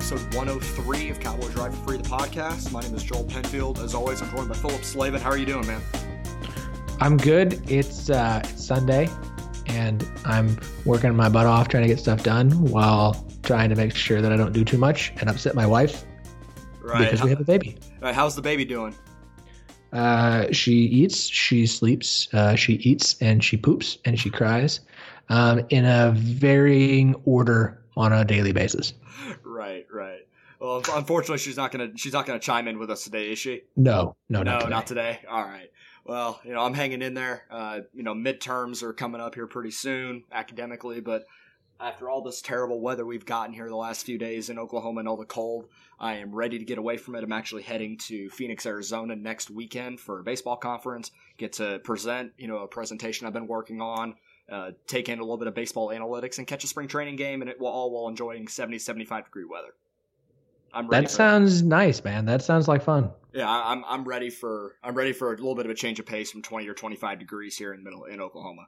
episode 103 of Cowboy Drive Free, the podcast. My name is Joel Penfield. As always, I'm joined by Philip Slavin. How are you doing, man? I'm good. It's uh, it's Sunday, and I'm working my butt off trying to get stuff done while trying to make sure that I don't do too much and upset my wife Right. because we have a baby. Right, how's the baby doing? Uh, she eats, she sleeps, uh, she eats, and she poops, and she cries um, in a varying order on a daily basis. Right, right. Well, unfortunately, she's not gonna she's not gonna chime in with us today, is she? No, no, no, not today. not today. All right. Well, you know, I'm hanging in there. Uh, you know, midterms are coming up here pretty soon academically, but after all this terrible weather we've gotten here the last few days in Oklahoma and all the cold, I am ready to get away from it. I'm actually heading to Phoenix, Arizona next weekend for a baseball conference. Get to present, you know, a presentation I've been working on, uh, take in a little bit of baseball analytics, and catch a spring training game, and it will all while enjoying 70, 75 degree weather. I'm ready. That sounds nice, man. That sounds like fun. yeah, I'm I'm ready for I'm ready for a little bit of a change of pace from 20 or 25 degrees here in middle in Oklahoma.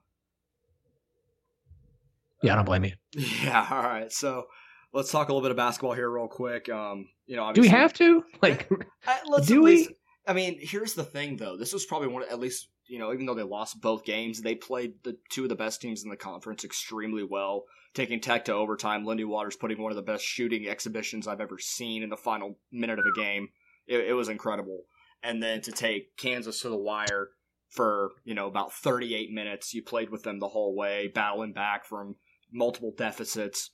Yeah, I don't blame you. Yeah, all right. So let's talk a little bit of basketball here real quick. Um, you know, Do we have to? Like, Uh, let's do at we? I mean, here's the thing though. This was probably one of, at least you know, even though they lost both games, they played the two of the best teams in the conference extremely well, taking Tech to overtime. Lindy Waters putting one of the best shooting exhibitions I've ever seen in the final minute of a game. It, it was incredible. And then to take Kansas to the wire for you know about 38 minutes, you played with them the whole way, battling back from multiple deficits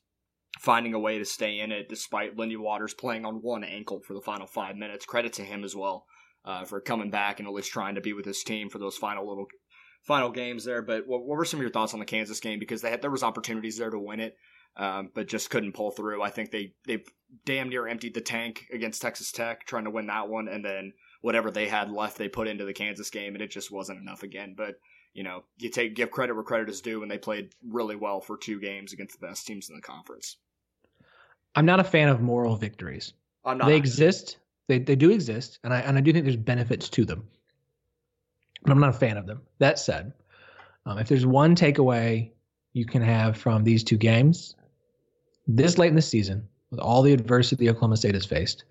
finding a way to stay in it despite Lindy Waters playing on one ankle for the final five minutes. Credit to him as well uh, for coming back and at least trying to be with his team for those final little final games there. But what, what were some of your thoughts on the Kansas game? Because they had there was opportunities there to win it, um, but just couldn't pull through. I think they they damn near emptied the tank against Texas Tech trying to win that one, and then whatever they had left they put into the Kansas game, and it just wasn't enough again. But you know, you take give credit where credit is due, and they played really well for two games against the best teams in the conference. I'm not a fan of moral victories. I'm not. They exist. They they do exist, and I and I do think there's benefits to them. But I'm not a fan of them. That said, um, if there's one takeaway you can have from these two games, this late in the season, with all the adversity Oklahoma State has faced,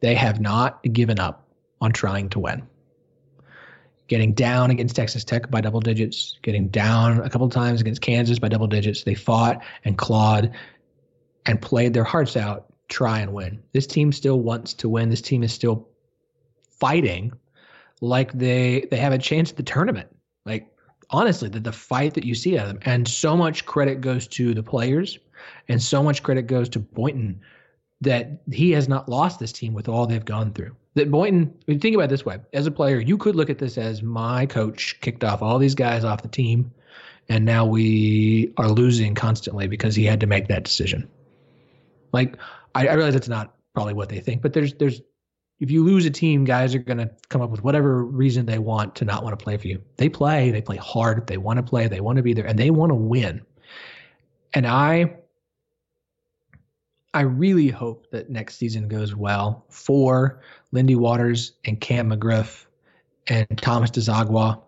they have not given up on trying to win. Getting down against Texas Tech by double digits, getting down a couple times against Kansas by double digits, they fought and clawed and played their hearts out try and win. This team still wants to win. This team is still fighting like they they have a chance at the tournament. Like honestly, the, the fight that you see out of them. And so much credit goes to the players and so much credit goes to Boynton that he has not lost this team with all they've gone through. That Boynton, when you think about this way, as a player, you could look at this as my coach kicked off all these guys off the team, and now we are losing constantly because he had to make that decision. Like I, I realize it's not probably what they think, but there's there's if you lose a team, guys are gonna come up with whatever reason they want to not want to play for you. They play, they play hard, they want to play, they want to be there, and they want to win. And I I really hope that next season goes well for Lindy Waters and Cam McGriff and Thomas Dziagwa.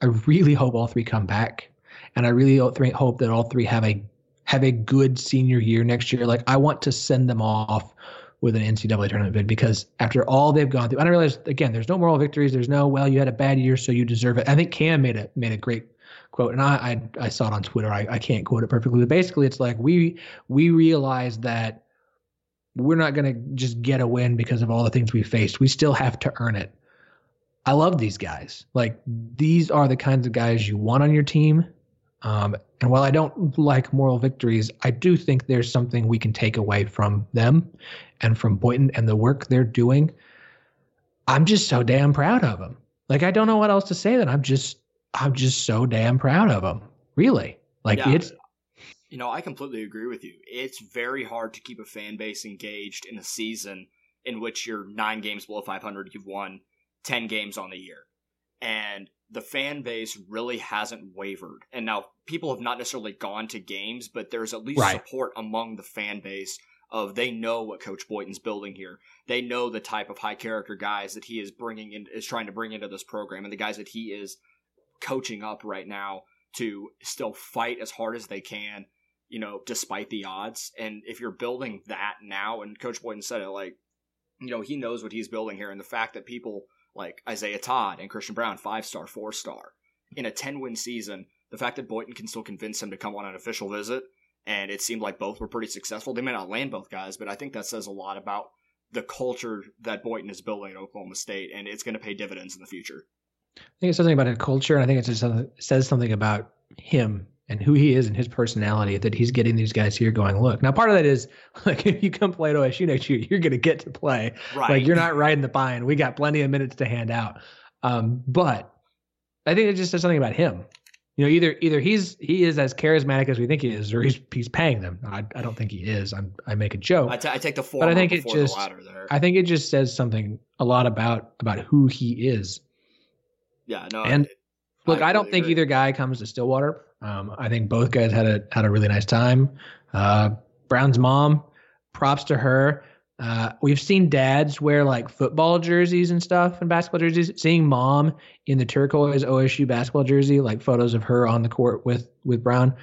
I really hope all three come back, and I really hope that all three have a have a good senior year next year. Like I want to send them off with an NCAA tournament bid because after all they've gone through, I realize again, there's no moral victories. There's no well, you had a bad year, so you deserve it. I think Cam made a made a great quote, and I I, I saw it on Twitter. I, I can't quote it perfectly, but basically, it's like we we realize that we're not going to just get a win because of all the things we faced. We still have to earn it. I love these guys. Like these are the kinds of guys you want on your team. Um, and while I don't like moral victories, I do think there's something we can take away from them and from Boynton and the work they're doing. I'm just so damn proud of them. Like I don't know what else to say. That I'm just I'm just so damn proud of them. Really, like Yeah. it's You know, I completely agree with you. It's very hard to keep a fan base engaged in a season in which you're nine games below 500, you've won 10 games on the year. And the fan base really hasn't wavered. And now people have not necessarily gone to games, but there's at least Right. support among the fan base of they know what Coach Boynton's building here. They know the type of high character guys that he is bringing in, is trying to bring into this program, and the guys that he is coaching up right now to still fight as hard as they can you know, despite the odds. And if you're building that now, and Coach Boynton said it, like, you know, he knows what he's building here. And the fact that people like Isaiah Todd and Christian Brown, five star, four star, in a 10 win season, the fact that Boynton can still convince him to come on an official visit, and it seemed like both were pretty successful. They may not land both guys, but I think that says a lot about the culture that Boynton is building at Oklahoma State, and it's going to pay dividends in the future. I think it's something about a culture, and I think it says something about him and who he is and his personality that he's getting these guys here going, look. Now, part of that is like if you come play at OSU next year, you're going to get to play. Right. Like you're not riding the pine. We got plenty of minutes to hand out. Um, but I think it just says something about him. You know, either either he's he is as charismatic as we think he is, or he's he's paying them. I, I don't think he is. I'm I make a joke. I, t- I take the former but I think it just I think it just says something a lot about about who he is. Yeah, no. And look, I, I don't think either guy comes to Stillwater. Um, I think both guys had a had a really nice time. Uh, Braun's mom, props to her. Uh, we've seen dads wear like football jerseys and stuff and basketball jerseys. Seeing mom in the turquoise OSU basketball jersey, like photos of her on the court with with Braun,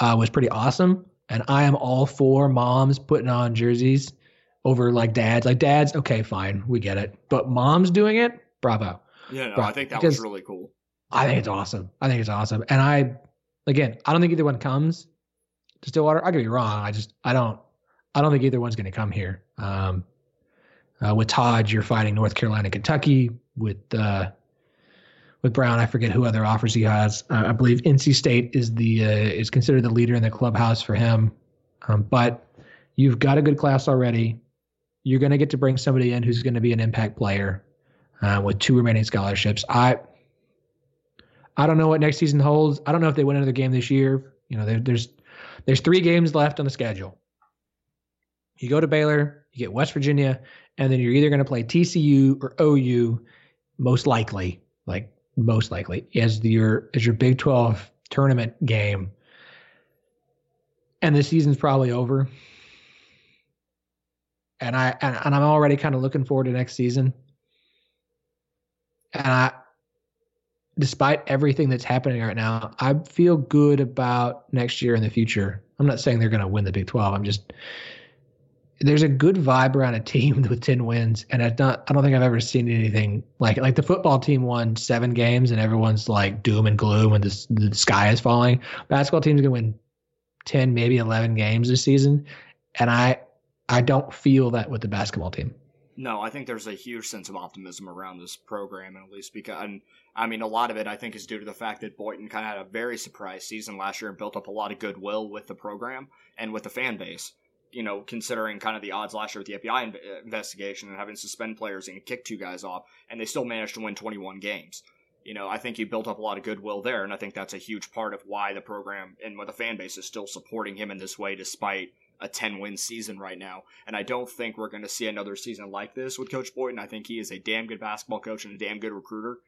uh, was pretty awesome. And I am all for moms putting on jerseys over like dads. Like dads, okay, fine, we get it. But moms doing it, bravo. Yeah, no, bravo. I think that because was really cool. I think it's awesome. I think it's awesome. And I Again, I don't think either one comes to Stillwater. I could be wrong. I just I don't I don't think either one's going to come here. Um, uh, with Todd, you're fighting North Carolina, Kentucky. With uh, with Brown, I forget who other offers he has. Uh, I believe NC State is the uh, is considered the leader in the clubhouse for him. Um, but you've got a good class already. You're going to get to bring somebody in who's going to be an impact player uh, with two remaining scholarships. I I don't know what next season holds. I don't know if they win another game this year. You know, there, there's there's three games left on the schedule. You go to Baylor, you get West Virginia, and then you're either going to play TCU or OU, most likely, like most likely, as your as your Big 12 tournament game. And the season's probably over. And I and, and I'm already kind of looking forward to next season. And I despite everything that's happening right now, I feel good about next year and the future. I'm not saying they're going to win the Big 12. I'm just there's a good vibe around a team with 10 wins and I don't I don't think I've ever seen anything like. Like the football team won 7 games and everyone's like doom and gloom and the, the sky is falling. Basketball team's going to win 10 maybe 11 games this season and I I don't feel that with the basketball team. No, I think there's a huge sense of optimism around this program, at least because, and I mean, a lot of it I think is due to the fact that Boynton kind of had a very surprise season last year and built up a lot of goodwill with the program and with the fan base. You know, considering kind of the odds last year with the FBI uh, investigation and having to suspend players and kick two guys off, and they still managed to win 21 games. You know, I think he built up a lot of goodwill there, and I think that's a huge part of why the program and what the fan base is still supporting him in this way, despite a 10 win season right now. And I don't think we're going to see another season like this with Coach Boynton. I think he is a damn good basketball coach and a damn good recruiter.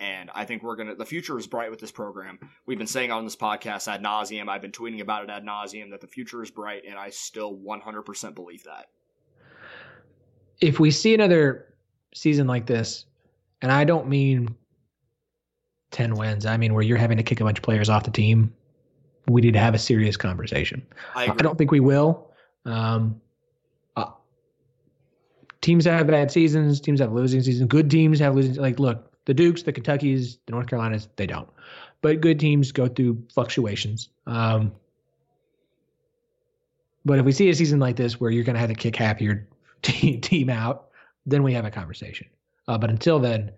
And I think we're going to, the future is bright with this program. We've been saying on this podcast ad nauseum. I've been tweeting about it ad nauseum that the future is bright, and I still 100% believe that. If we see another season like this, and I don't mean 10 wins, I mean where you're having to kick a bunch of players off the team we need to have a serious conversation. I, I don't think we will. Um, uh, teams have bad seasons. Teams have losing seasons. Good teams have losing. Like, look, the Dukes, the Kentuckies, the North Carolinas, they don't. But good teams go through fluctuations. Um, but if we see a season like this where you're going to have to kick half your team out, then we have a conversation. Uh, but until then,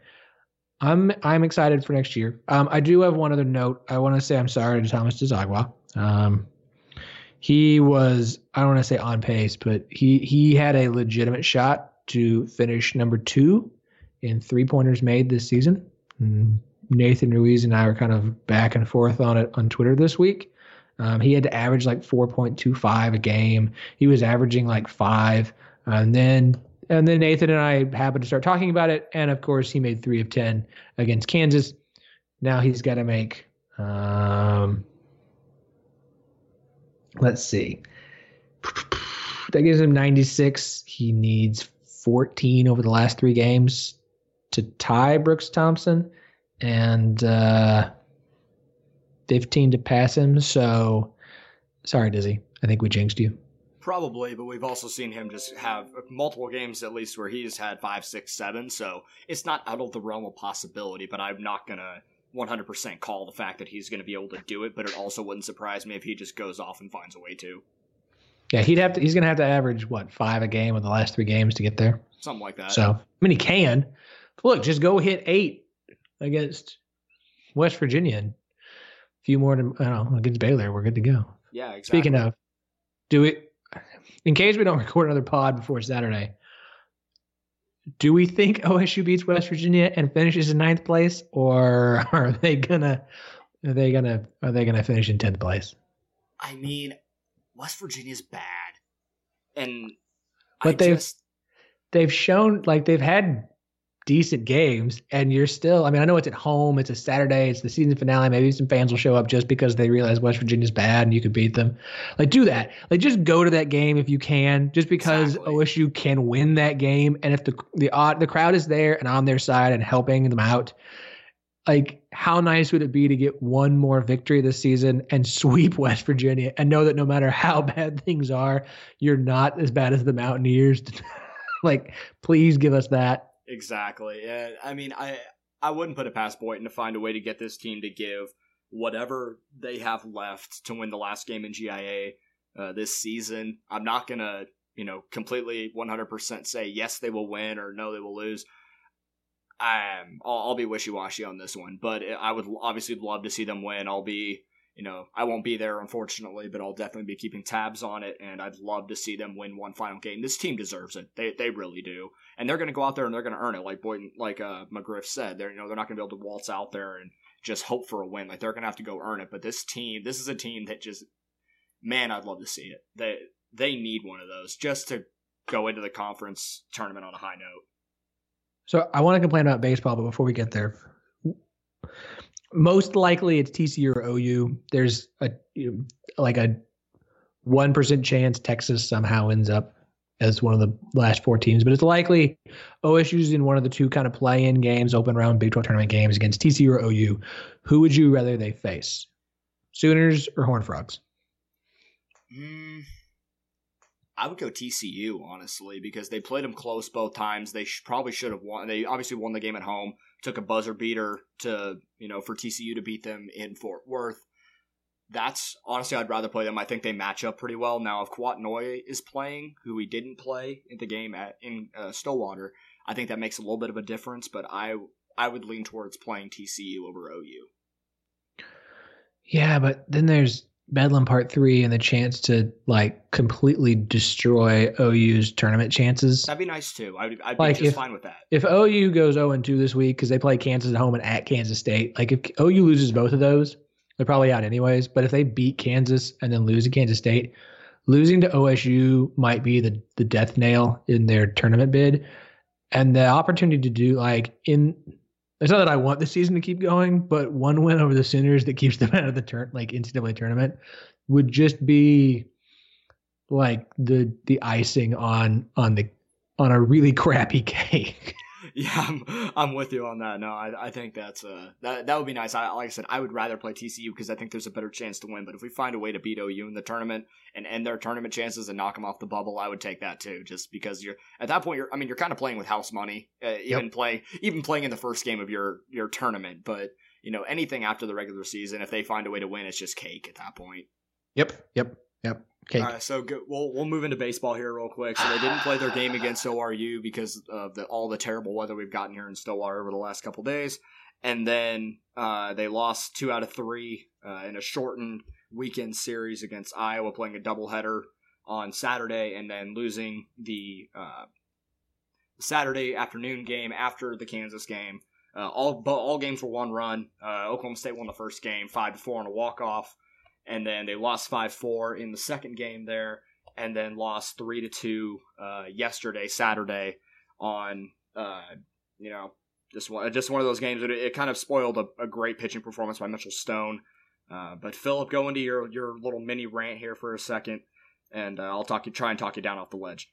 I'm I'm excited for next year. Um, I do have one other note. I want to say I'm sorry to Thomas Dziagwa. Um, he was I don't want to say on pace, but he he had a legitimate shot to finish number two in three pointers made this season. Mm, Nathan Ruiz and I were kind of back and forth on it on Twitter this week. Um, he had to average like 4.25 a game. He was averaging like five. And then and then Nathan and I happened to start talking about it, and of course he made three of ten against Kansas. Now he's got to make. Um, let's see. That gives him 96. He needs 14 over the last three games to tie Brooks Thompson, and uh, 15 to pass him. So, sorry, Dizzy. I think we jinxed you. Probably, but we've also seen him just have multiple games at least where he's had five, six, seven. So it's not out of the realm of possibility. But I'm not gonna 100% call the fact that he's going to be able to do it. But it also wouldn't surprise me if he just goes off and finds a way to. Yeah, he'd have to. He's going to have to average what five a game in the last three games to get there. Something like that. So I mean, he can. Look, just go hit eight against West Virginia and a few more to, I don't know, against Baylor. We're good to go. Yeah, exactly. Speaking of, do it in case we don't record another pod before Saturday. Do we think OSU beats West Virginia and finishes in ninth place, or are they gonna are they gonna are they gonna finish in tenth place? I mean, West Virginia's bad, and but they've just... they've shown like they've had decent games and you're still I mean I know it's at home it's a Saturday it's the season finale maybe some fans will show up just because they realize West Virginia's bad and you could beat them. Like do that. Like just go to that game if you can just because exactly. OSU can win that game and if the the the crowd is there and on their side and helping them out like how nice would it be to get one more victory this season and sweep West Virginia and know that no matter how bad things are you're not as bad as the Mountaineers? Like please give us that Exactly. I mean, I I wouldn't put it past Boynton to find a way to get this team to give whatever they have left to win the last game in GIA uh, this season. I'm not gonna, you know, completely 100% say yes they will win or no they will lose. I'll, I'll be wishy washy on this one, but I would obviously love to see them win. I'll be you know, I won't be there unfortunately, but I'll definitely be keeping tabs on it, and I'd love to see them win one final game. This team deserves it; they they really do, and they're going to go out there and they're going to earn it. Like Boyd, like uh, McGriff said, they're you know they're not going to be able to waltz out there and just hope for a win. Like they're going to have to go earn it. But this team, this is a team that just, man, I'd love to see it. They they need one of those just to go into the conference tournament on a high note. So I want to complain about baseball, but before we get there, most likely it's TCU or OU. There's a you know, like a one percent chance Texas somehow ends up as one of the last four teams, but it's likely OSU's in one of the two kind of play-in games, open round Big 12 tournament games against TCU or OU. Who would you rather they face, Sooners or Horn Frogs? Mm, I would go TCU honestly because they played them close both times. They sh- probably should have won. They obviously won the game at home. Took a buzzer beater to you know for TCU to beat them in Fort Worth. That's honestly I'd rather play them. I think they match up pretty well. Now if Kouat is playing, who he didn't play in the game at in uh, Stillwater, I think that makes a little bit of a difference. But I I would lean towards playing TCU over OU. Yeah, but then there's Bedlam Part Three and the chance to like completely destroy OU's tournament chances. That'd be nice too. I'd, I'd like be just if, fine with that. If OU goes 0 and 2 this week because they play Kansas at home and at Kansas State, like if OU loses both of those, they're probably out anyways. But if they beat Kansas and then lose to Kansas State, losing to OSU might be the the death nail in their tournament bid. And the opportunity to do like in it's not that I want the season to keep going, but one win over the Sooners that keeps them out of the turn like NCAA tournament would just be like the the icing on on the on a really crappy cake. yeah, I'm, I'm with you on that. No, I, I think that's uh that that would be nice. I like I said, I would rather play TCU because I think there's a better chance to win. But if we find a way to beat OU in the tournament and end their tournament chances and knock them off the bubble, I would take that too. Just because you're at that point, you're I mean you're kind of playing with house money, uh, even yep. playing even playing in the first game of your your tournament. But you know anything after the regular season, if they find a way to win, it's just cake at that point. Yep. Yep. Yep. Okay. So we'll we'll move into baseball here real quick. So they didn't play their game against ORU because of the, all the terrible weather we've gotten here in Stillwater over the last couple days, and then uh, they lost two out of three uh, in a shortened weekend series against Iowa, playing a doubleheader on Saturday, and then losing the uh, Saturday afternoon game after the Kansas game. Uh, all all games were one run. Uh, Oklahoma State won the first game, five to four on a walk off and then they lost five four in the second game there, and then lost three to two uh, yesterday, Saturday, on uh, you know just one just one of those games. It, it kind of spoiled a, a, great pitching performance by Mitchell Stone. Uh, but Philip, go into your your little mini rant here for a second, and uh, I'll talk you try and talk you down off the ledge.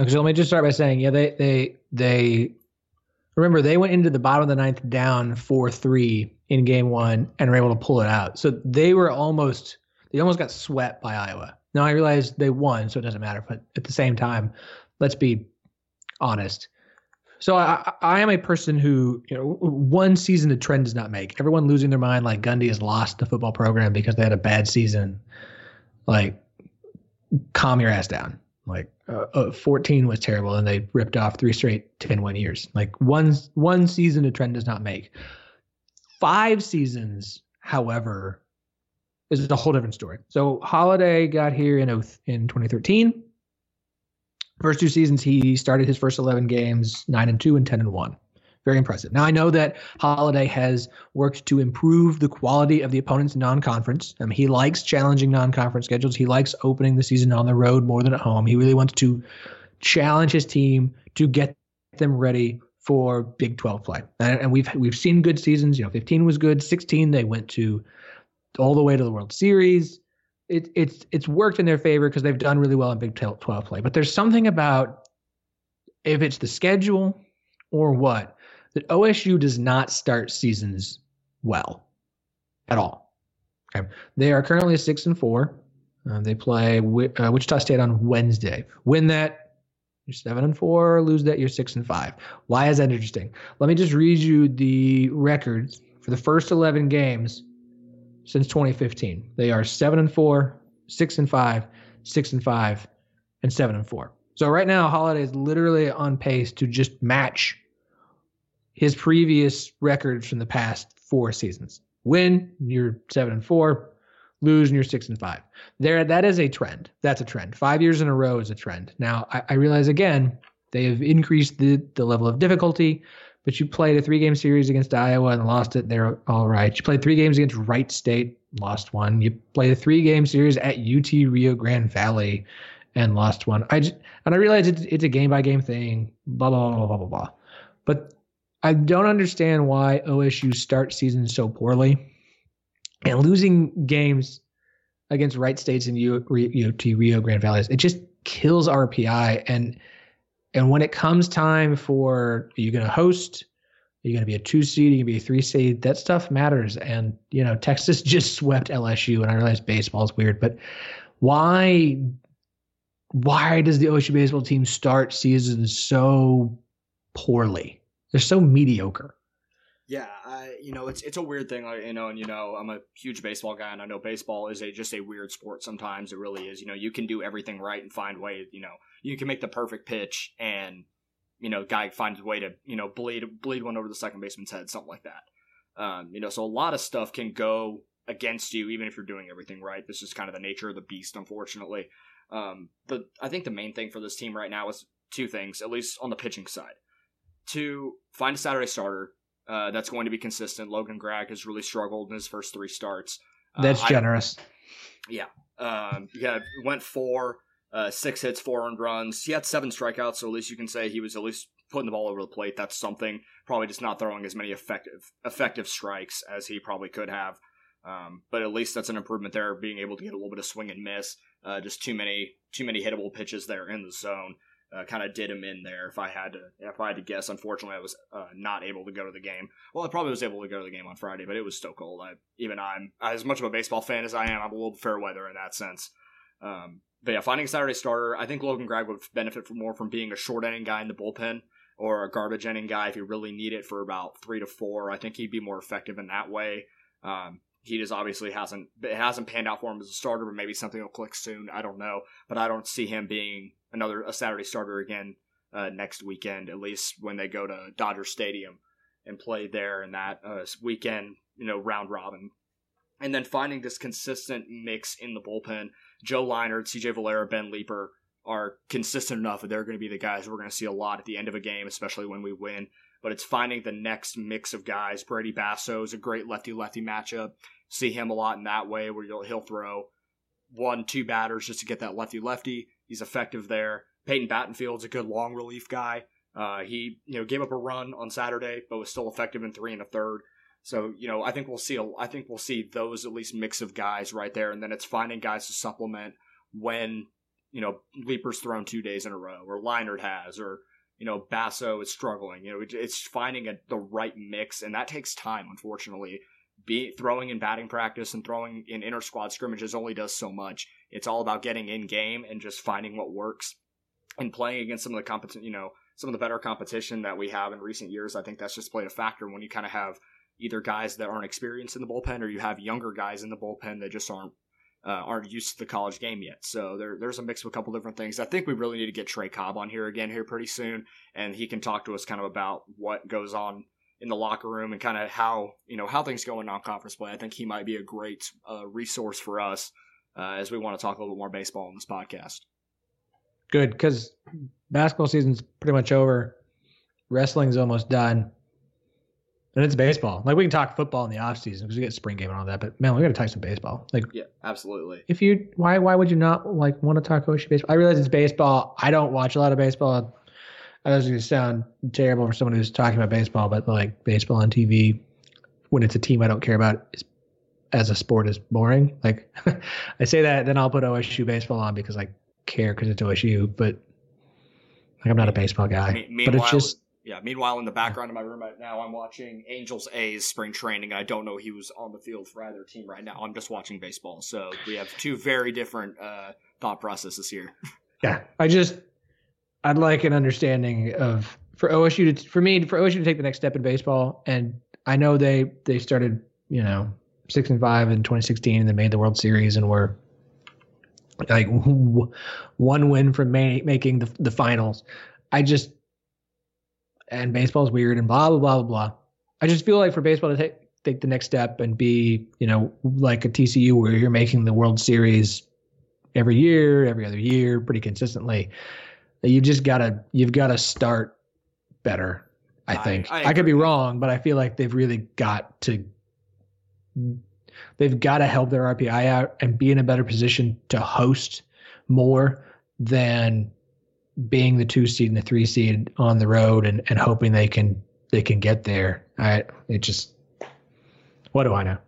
Okay, so let me just start by saying, yeah, they they they remember they went into the bottom of the ninth down four three in game one and were able to pull it out. So they were almost they almost got swept by Iowa. Now I realize they won, so it doesn't matter. But at the same time, let's be honest. So I, I am a person who, you know, one season a trend does not make. Everyone losing their mind like Gundy has lost the football program because they had a bad season. Like, calm your ass down. Like, uh, uh, 14 was terrible, and they ripped off three straight 10 win years. Like one one season a trend does not make. Five seasons, however, is a whole different story. So Holliday got here in in 2013. First two seasons, he started his first 11 games, nine and two and 10 and one. Very impressive. Now I know that Holliday has worked to improve the quality of the opponent's non-conference. I mean, he likes challenging non-conference schedules. He likes opening the season on the road more than at home. He really wants to challenge his team to get them ready for Big 12 play. And, and we've we've seen good seasons. You know, 15 was good. 16 they went to all the way to the World Series. It, it's it's worked in their favor because they've done really well in Big 12 play. But there's something about if it's the schedule or what that OSU does not start seasons well at all. Okay, they are currently six and four. Uh, they play uh, Wichita State on Wednesday. Win that, you're seven and four. Lose that, you're six and five. Why is that interesting? Let me just read you the records for the first 11 games since 2015. They are seven and four, six and five, six and five, and seven and four. So right now, Holliday is literally on pace to just match his previous records from the past four seasons. Win, you're seven and four. Lose, and you're six and five. There, that is a trend. That's a trend. Five years in a row is a trend. Now, I, I realize again they have increased the the level of difficulty but you played a three game series against Iowa and lost it. They're all right. You played three games against Wright State, lost one. You played a three game series at UT Rio Grande Valley and lost one. I just, and I realize it's, it's a game by game thing, blah, blah, blah, blah, blah, blah. But I don't understand why OSU starts seasons so poorly and losing games against Wright States and UT Rio Grande Valley. It just kills RPI. And and when it comes time for are you going to host? Are you going to be a two seed? Are you going to be a three seed? That stuff matters. And, you know, Texas just swept LSU. And I realize baseball is weird, but why why does the OSU baseball team start seasons so poorly? They're so mediocre. Yeah, I, you know, it's it's a weird thing, you know, and you know, I'm a huge baseball guy, and I know baseball is a just a weird sport. Sometimes it really is. You know, you can do everything right and find ways. You know, you can make the perfect pitch, and you know, guy finds a way to you know bleed bleed one over the second baseman's head, something like that. Um, you know, so a lot of stuff can go against you, even if you're doing everything right. This is kind of the nature of the beast, unfortunately. Um, but I think the main thing for this team right now is two things, at least on the pitching side. To find a Saturday starter uh, that's going to be consistent. Logan Gragg has really struggled in his first three starts. Uh, that's generous. I, yeah. Um, yeah, went four, uh, six hits, four earned runs. He had seven strikeouts, so at least you can say he was at least putting the ball over the plate. That's something. Probably just not throwing as many effective effective strikes as he probably could have. Um, but at least that's an improvement there, being able to get a little bit of swing and miss. Uh, just too many too many hittable pitches there in the zone uh, kind of did him in there. If I had to, if I had to guess, unfortunately, I was uh, not able to go to the game. Well, I probably was able to go to the game on Friday, but it was still cold. I even I'm as much of a baseball fan as I am. I'm a little fair weather in that sense. Um, but yeah, finding a Saturday starter, I think Logan Gragg would benefit from more from being a short inning guy in the bullpen or a garbage inning guy if you really need it for about three to four. I think he'd be more effective in that way. Um, he just obviously hasn't it hasn't panned out for him as a starter, but maybe something will click soon. I don't know, but I don't see him being another a Saturday starter again uh, next weekend, at least when they go to Dodger Stadium and play there in that uh, weekend, you know, round robin. And then finding this consistent mix in the bullpen. Joe Leinart, CJ Valera, Ben Leeper are consistent enough that they're going to be the guys we're going to see a lot at the end of a game, especially when we win. But it's finding the next mix of guys. Brady Basso is a great lefty lefty matchup. See him a lot in that way where he'll throw one, two batters just to get that lefty lefty. He's effective there. Peyton Battenfield's a good long relief guy. Uh, he you know gave up a run on Saturday, but was still effective in three and a third. So you know I think we'll see a, I think we'll see those at least mix of guys right there, and then it's finding guys to supplement when you know Leeper's thrown two days in a row, or Leinart has, or you know Basso is struggling. You know it's finding a, the right mix, and that takes time, unfortunately. be throwing in batting practice and throwing in inter squad scrimmages only does so much. It's all about getting in game and just finding what works and playing against some of the competition, you know, some of the better competition that we have in recent years. I think that's just played a factor when you kind of have either guys that aren't experienced in the bullpen or you have younger guys in the bullpen that just aren't uh, aren't used to the college game yet. So there, there's a mix of a couple different things. I think we really need to get Trey Cobb on here again here pretty soon, and he can talk to us kind of about what goes on in the locker room and kind of how you know how things go in non-conference play. I think he might be a great uh, resource for us uh, as we want to talk a little bit more baseball on this podcast. Good because basketball season's pretty much over. Wrestling's almost done. And it's baseball. Like we can talk football in the off season because we get spring game and all that. But man, we got to talk some baseball. Like yeah, absolutely. If you why why would you not like want to talk OSU baseball? I realize it's baseball. I don't watch a lot of baseball. I was going to sound terrible for someone who's talking about baseball, but like baseball on TV when it's a team I don't care about is, as a sport is boring. Like I say that, then I'll put OSU baseball on because I care because it's OSU, but like I'm not a baseball guy. but it's just yeah. Meanwhile, in the background of my room right now, I'm watching Angels A's spring training. I don't know he was on the field for either team right now. I'm just watching baseball, so we have two very different uh, thought processes here. yeah, I just I'd like an understanding of for OSU to for me for OSU to take the next step in baseball, and I know they they started you know six and five in 2016 and they made the World Series and were like one win from making the the finals. I just and baseball's weird and blah blah blah blah blah. I just feel like for baseball to take take the next step and be you know like a TCU where you're making the World Series every year, every other year, pretty consistently You've just gotta you've got to start better. I think I, I, I could be wrong, but I feel like they've really got to they've got to help their RPI out and be in a better position to host more than being the two seed and the three seed on the road and, and hoping they can they can get there. I it just what do I know?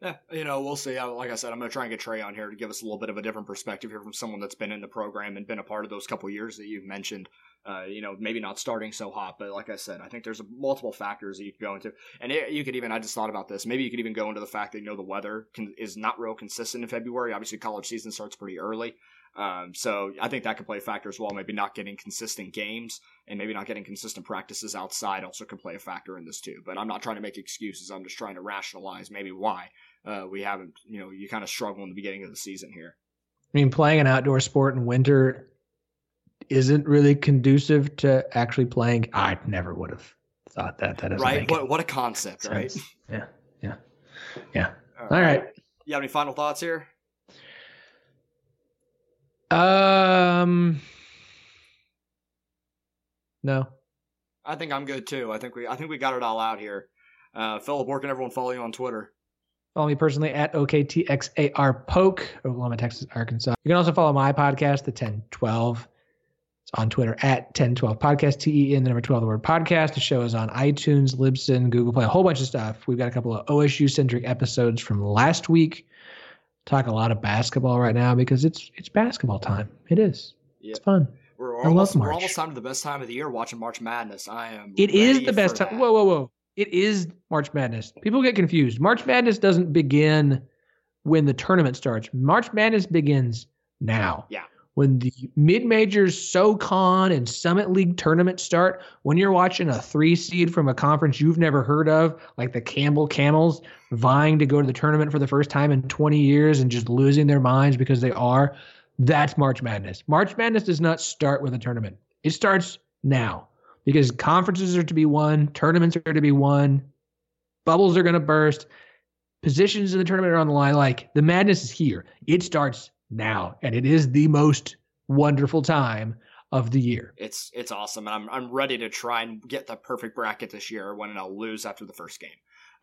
Yeah, you know, we'll see. Like I said, I'm going to try and get Trey on here to give us a little bit of a different perspective here from someone that's been in the program and been a part of those couple years that you've mentioned. Uh, you know, maybe not starting so hot, but like I said, I think there's multiple factors that you could go into. And it, you could even, I just thought about this, maybe you could even go into the fact that, you know, the weather can, is not real consistent in February. Obviously, college season starts pretty early. Um, so I think that could play a factor as well. Maybe not getting consistent games and maybe not getting consistent practices outside also could play a factor in this too. But I'm not trying to make excuses. I'm just trying to rationalize maybe why uh, we haven't, you know, you kind of struggle in the beginning of the season here. I mean, playing an outdoor sport in winter isn't really conducive to actually playing. I never would have thought that. That right. What what a concept, sense. right? Yeah, yeah, yeah. All right. All right. You have any final thoughts here? Um, no. I think I'm good too. I think we I think we got it all out here. Uh, Philip, where can everyone follow you on Twitter? Follow me personally at OKTXAR Poke, Oklahoma, Texas, Arkansas. You can also follow my podcast, The 1012. It's on Twitter at 1012 Podcast, T E N, the number 12, the word podcast. The show is on iTunes, Libsyn, Google Play, a whole bunch of stuff. We've got a couple of OSU centric episodes from last week. Talk a lot of basketball right now because it's it's basketball time. It is. Yep. It's fun. We're almost, we're almost time to the best time of the year watching March Madness. I am. It is the best time. Whoa, whoa, whoa! it is March Madness. People get confused. March Madness doesn't begin when the tournament starts. March Madness begins now. Yeah. When the mid majors, SoCon, and Summit League tournaments start, when you're watching a three seed from a conference you've never heard of, like the Campbell Camels, vying to go to the tournament for the first time in 20 years and just losing their minds because they are, that's March Madness. March Madness does not start with a tournament, it starts now because conferences are to be won, tournaments are to be won, bubbles are going to burst, positions in the tournament are on the line. Like the madness is here. It starts now, and it is the most wonderful time of the year. It's it's awesome, and I'm I'm ready to try and get the perfect bracket this year when I'll lose after the first game.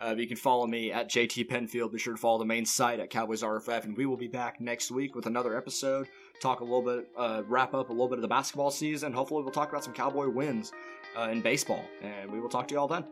Uh, you can follow me at JT Penfield. Be sure to follow the main site at Cowboys RFF, and we will be back next week with another episode. Talk a little bit, uh, wrap up a little bit of the basketball season. Hopefully, we'll talk about some Cowboy wins uh, in baseball, and we will talk to you all then.